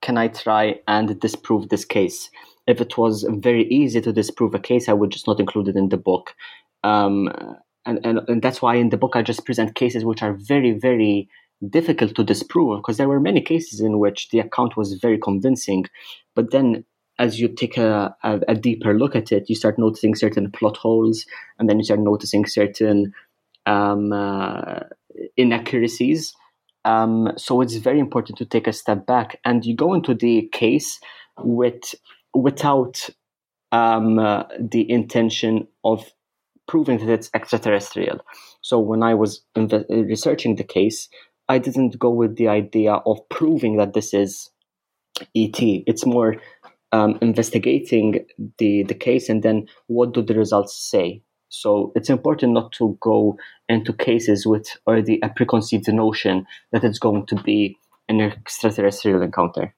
can I try and disprove this case? If it was very easy to disprove a case, I would just not include it in the book. Um, and, and and that's why in the book I just present cases which are very very difficult to disprove because there were many cases in which the account was very convincing, but then as you take a, a, a deeper look at it, you start noticing certain plot holes, and then you start noticing certain um, uh, inaccuracies. Um, so it's very important to take a step back and you go into the case with without um, uh, the intention of proving that it's extraterrestrial. So when I was inve- researching the case, I didn't go with the idea of proving that this is ET. It's more um, investigating the the case and then what do the results say. So it's important not to go into cases with already a preconceived notion that it's going to be an extraterrestrial encounter.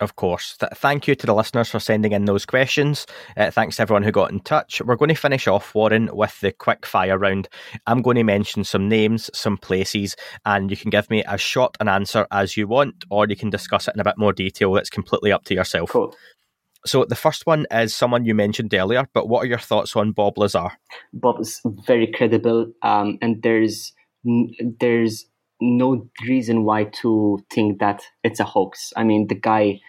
Of course. Th- thank you to the listeners for sending in those questions. Uh, thanks to everyone who got in touch. We're going to finish off, Warren, with the quick fire round. I'm going to mention some names, some places, and you can give me as short an answer as you want, or you can discuss it in a bit more detail. It's completely up to yourself. Cool. So the first one is someone you mentioned earlier, but what are your thoughts on Bob Lazar? Bob is very credible, um, and there's there's no reason why to think that it's a hoax. I mean, the guy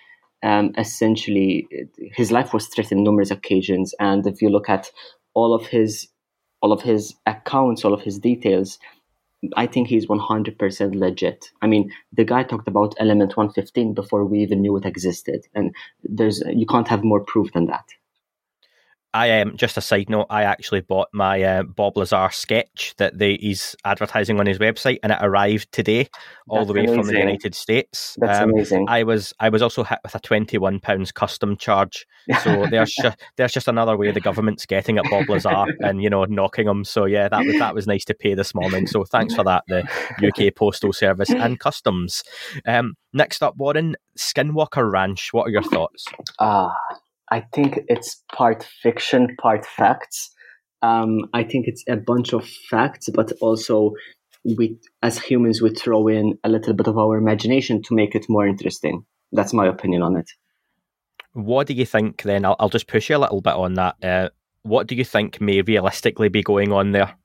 um, essentially his life was threatened numerous occasions, and if you look at all of his all of his accounts, all of his details, I think he's 100% legit. I mean, the guy talked about element 115 before we even knew it existed, and there's you can't have more proof than that. I um, just a side note. I actually bought my uh, Bob Lazar sketch that they, he's advertising on his website, and it arrived today, all That's the way amazing. from the United States. That's Um, amazing. I was I was also hit with a twenty one pounds custom charge. So there's just there's just another way the government's getting at Bob Lazar and you know knocking him. So yeah, that was that was nice to pay this morning. So thanks for that, the UK Postal Service and Customs. Um, next up, Warren Skinwalker Ranch. What are your thoughts? Ah, I think it's part fiction, part facts. Um, I think it's a bunch of facts, but also we, as humans, we throw in a little bit of our imagination to make it more interesting. That's my opinion on it. What do you think then? I'll, I'll just push you a little bit on that. Uh, what do you think may realistically be going on there?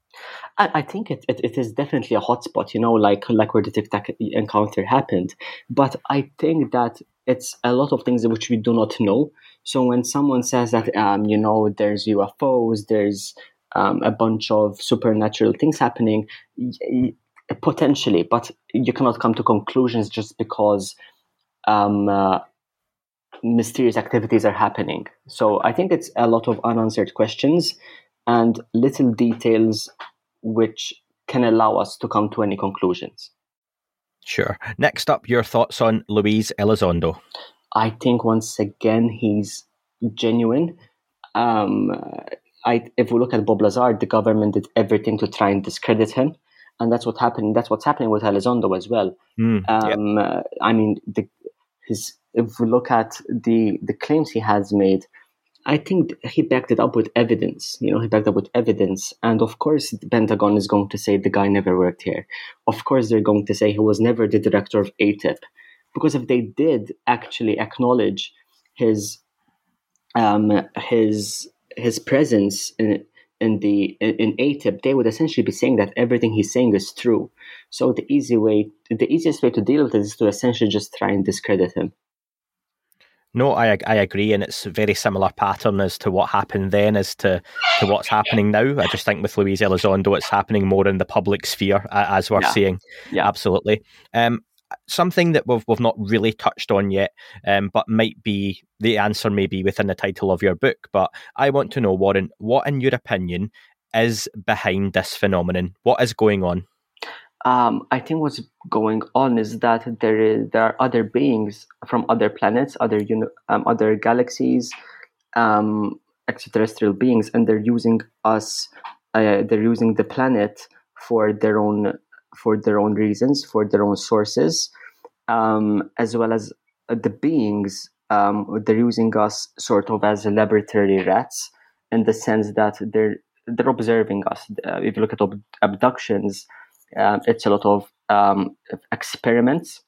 I, I think it, it, it is definitely a hotspot, you know, like like where the Tic Tac encounter happened. But I think that it's a lot of things which we do not know. So when someone says that, um, you know, there's UFOs, there's um, a bunch of supernatural things happening, potentially, but you cannot come to conclusions just because um, uh, mysterious activities are happening. So I think it's a lot of unanswered questions and little details which can allow us to come to any conclusions. Sure. Next up, your thoughts on Luis Elizondo. I think once again he's genuine. Um, I, if we look at Bob Lazar, the government did everything to try and discredit him, and that's what happened. That's what's happening with Elizondo as well. Mm, yep. Um, uh, I mean, the, his if we look at the the claims he has made, I think he backed it up with evidence. You know, he backed up with evidence, and of course, the Pentagon is going to say the guy never worked here. Of course, they're going to say he was never the director of AATIP, because if they did actually acknowledge his um, his his presence in in the in AATIP, they would essentially be saying that everything he's saying is true. So the easy way, the easiest way to deal with it is to essentially just try and discredit him. No, I I agree, and it's a very similar pattern as to what happened then as to, to what's happening now. I just think with Luis Elizondo, it's happening more in the public sphere, as we're Yeah. seeing. Yeah. absolutely. Um, something that we've we've not really touched on yet, um, but might be the answer may be within the title of your book. But I want to know, Warren, what in your opinion is behind this phenomenon? What is going on? Um, I think what's going on is that there is there are other beings from other planets, other uni- um, other galaxies, um, extraterrestrial beings, and they're using us. Uh, they're using the planet for their own for their own reasons, for their own sources, um, as well as the beings. Um, they're using us sort of as laboratory rats, in the sense that they're they're observing us. Uh, if you look at ab- abductions um, it's a lot of um, experiments,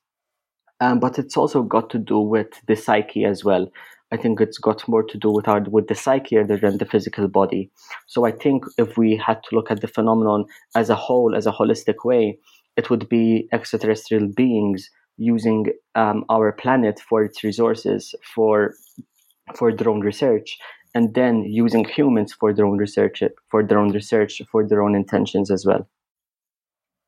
um, but it's also got to do with the psyche as well. I think it's got more to do with our with the psyche rather than the physical body. So I think if we had to look at the phenomenon as a whole, as a holistic way, it would be extraterrestrial beings using um, our planet for its resources, for for their own research, and then using humans for their own research, for their own research, for their own intentions as well.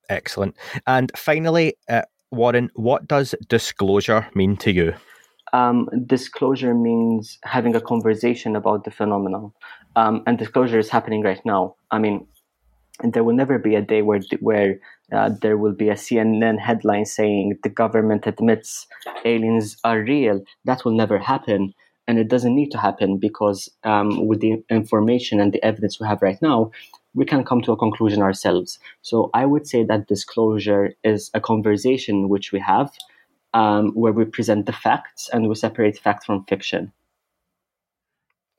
Excellent. And finally, uh, Warren, what does disclosure mean to you? um, disclosure means having a conversation about the phenomenon, um, and disclosure is happening right now. I mean, there will never be a day where where uh, there will be a CNN headline saying the government admits aliens are real. That will never happen, and it doesn't need to happen because um, with the information and the evidence we have right now, we can come to a conclusion ourselves. So I would say that disclosure is a conversation which we have um, where we present the facts and we separate fact from fiction.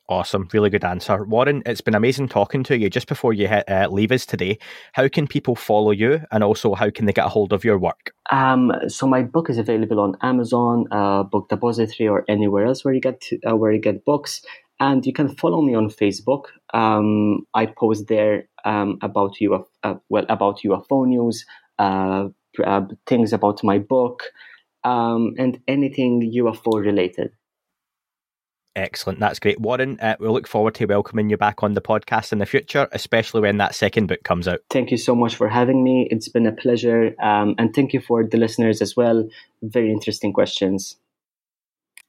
Awesome. Really good answer. Warren, it's been amazing talking to you. Just before you uh, leave us today, how can people follow you and also how can they get a hold of your work? Um, so my book is available on Amazon, uh, Book Depository, or anywhere else where you get to, uh, where you get books. And you can follow me on Facebook. Um, I post there um, about UFO, uh, well about UFO news, uh, uh, things about my book, um, and anything UFO related. Excellent. That's great. Warren, uh, we look forward to welcoming you back on the podcast in the future, especially when that second book comes out. Thank you so much for having me. It's been a pleasure. Um, and thank you for the listeners as well. Very interesting questions.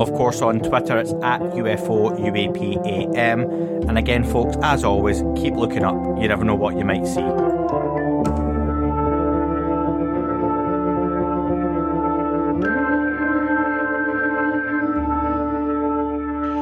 of course, on Twitter, it's at UFO UAPAM. And again, folks, as always, keep looking up. You never know what you might see.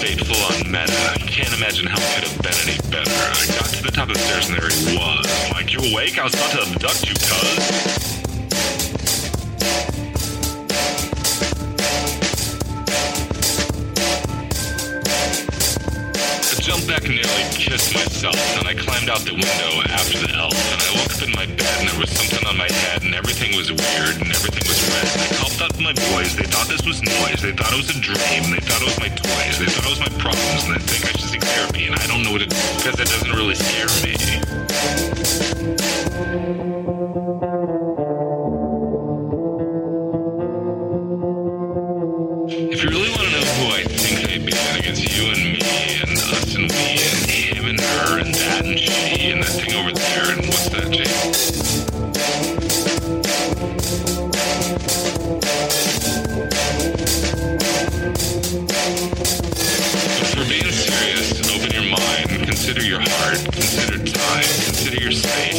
Meditative game of fate full on meta. I can't imagine how it could have been any better. I got to the top of the stairs and there he was. Like, you awake? I was about to abduct you, cuz. Jumped back and nearly kissed myself, and I climbed out the window after the elf, and I woke up in my bed and there was something on my head, and everything was weird, and everything was red. And I called to my boys, they thought this was noise, they thought it was a dream, they thought it was my toys, they thought it was my problems, and they think I should seek therapy, and I don't know what it because it doesn't really scare me.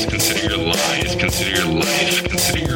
Consider your lies, consider your life, consider your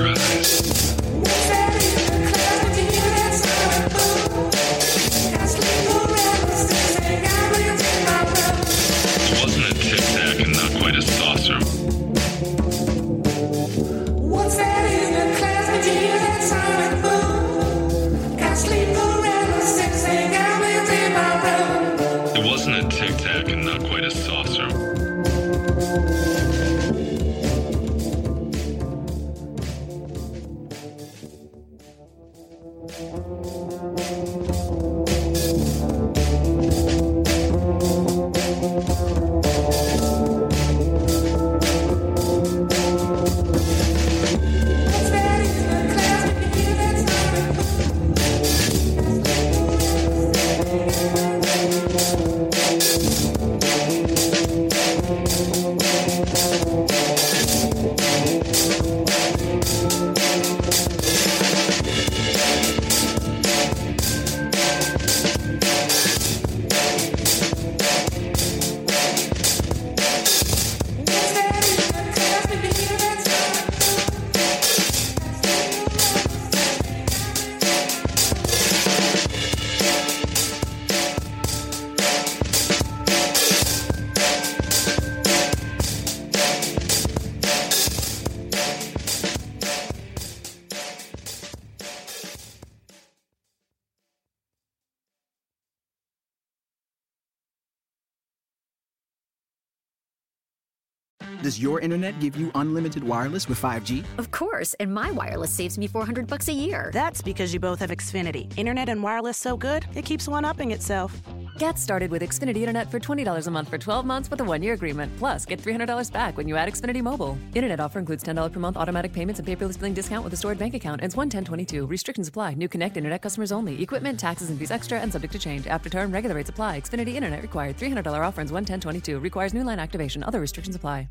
your internet give you unlimited wireless with 5G? Of course, and my wireless saves me 400 bucks a year. That's because you both have Xfinity. Internet and wireless so good, it keeps one-upping itself. Get started with Xfinity Internet for $20 a month for 12 months with a one-year agreement. Plus, get $300 back when you add Xfinity Mobile. Internet offer includes $10 per month automatic payments and paperless billing discount with a stored bank account. Ends 11022. Restrictions apply. New Connect Internet customers only. Equipment, taxes, and fees extra and subject to change. After term, regular rates apply. Xfinity Internet required. $300 offer ends 11022. Requires new line activation. Other restrictions apply.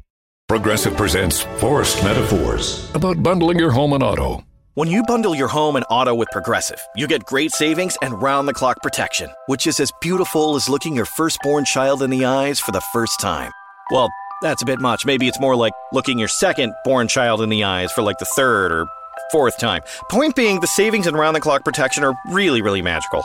Progressive presents Forced Metaphors about bundling your home and auto. When you bundle your home and auto with Progressive, you get great savings and round the clock protection, which is as beautiful as looking your firstborn child in the eyes for the first time. Well, that's a bit much. Maybe it's more like looking your second born child in the eyes for like the third or fourth time. Point being, the savings and round the clock protection are really, really magical.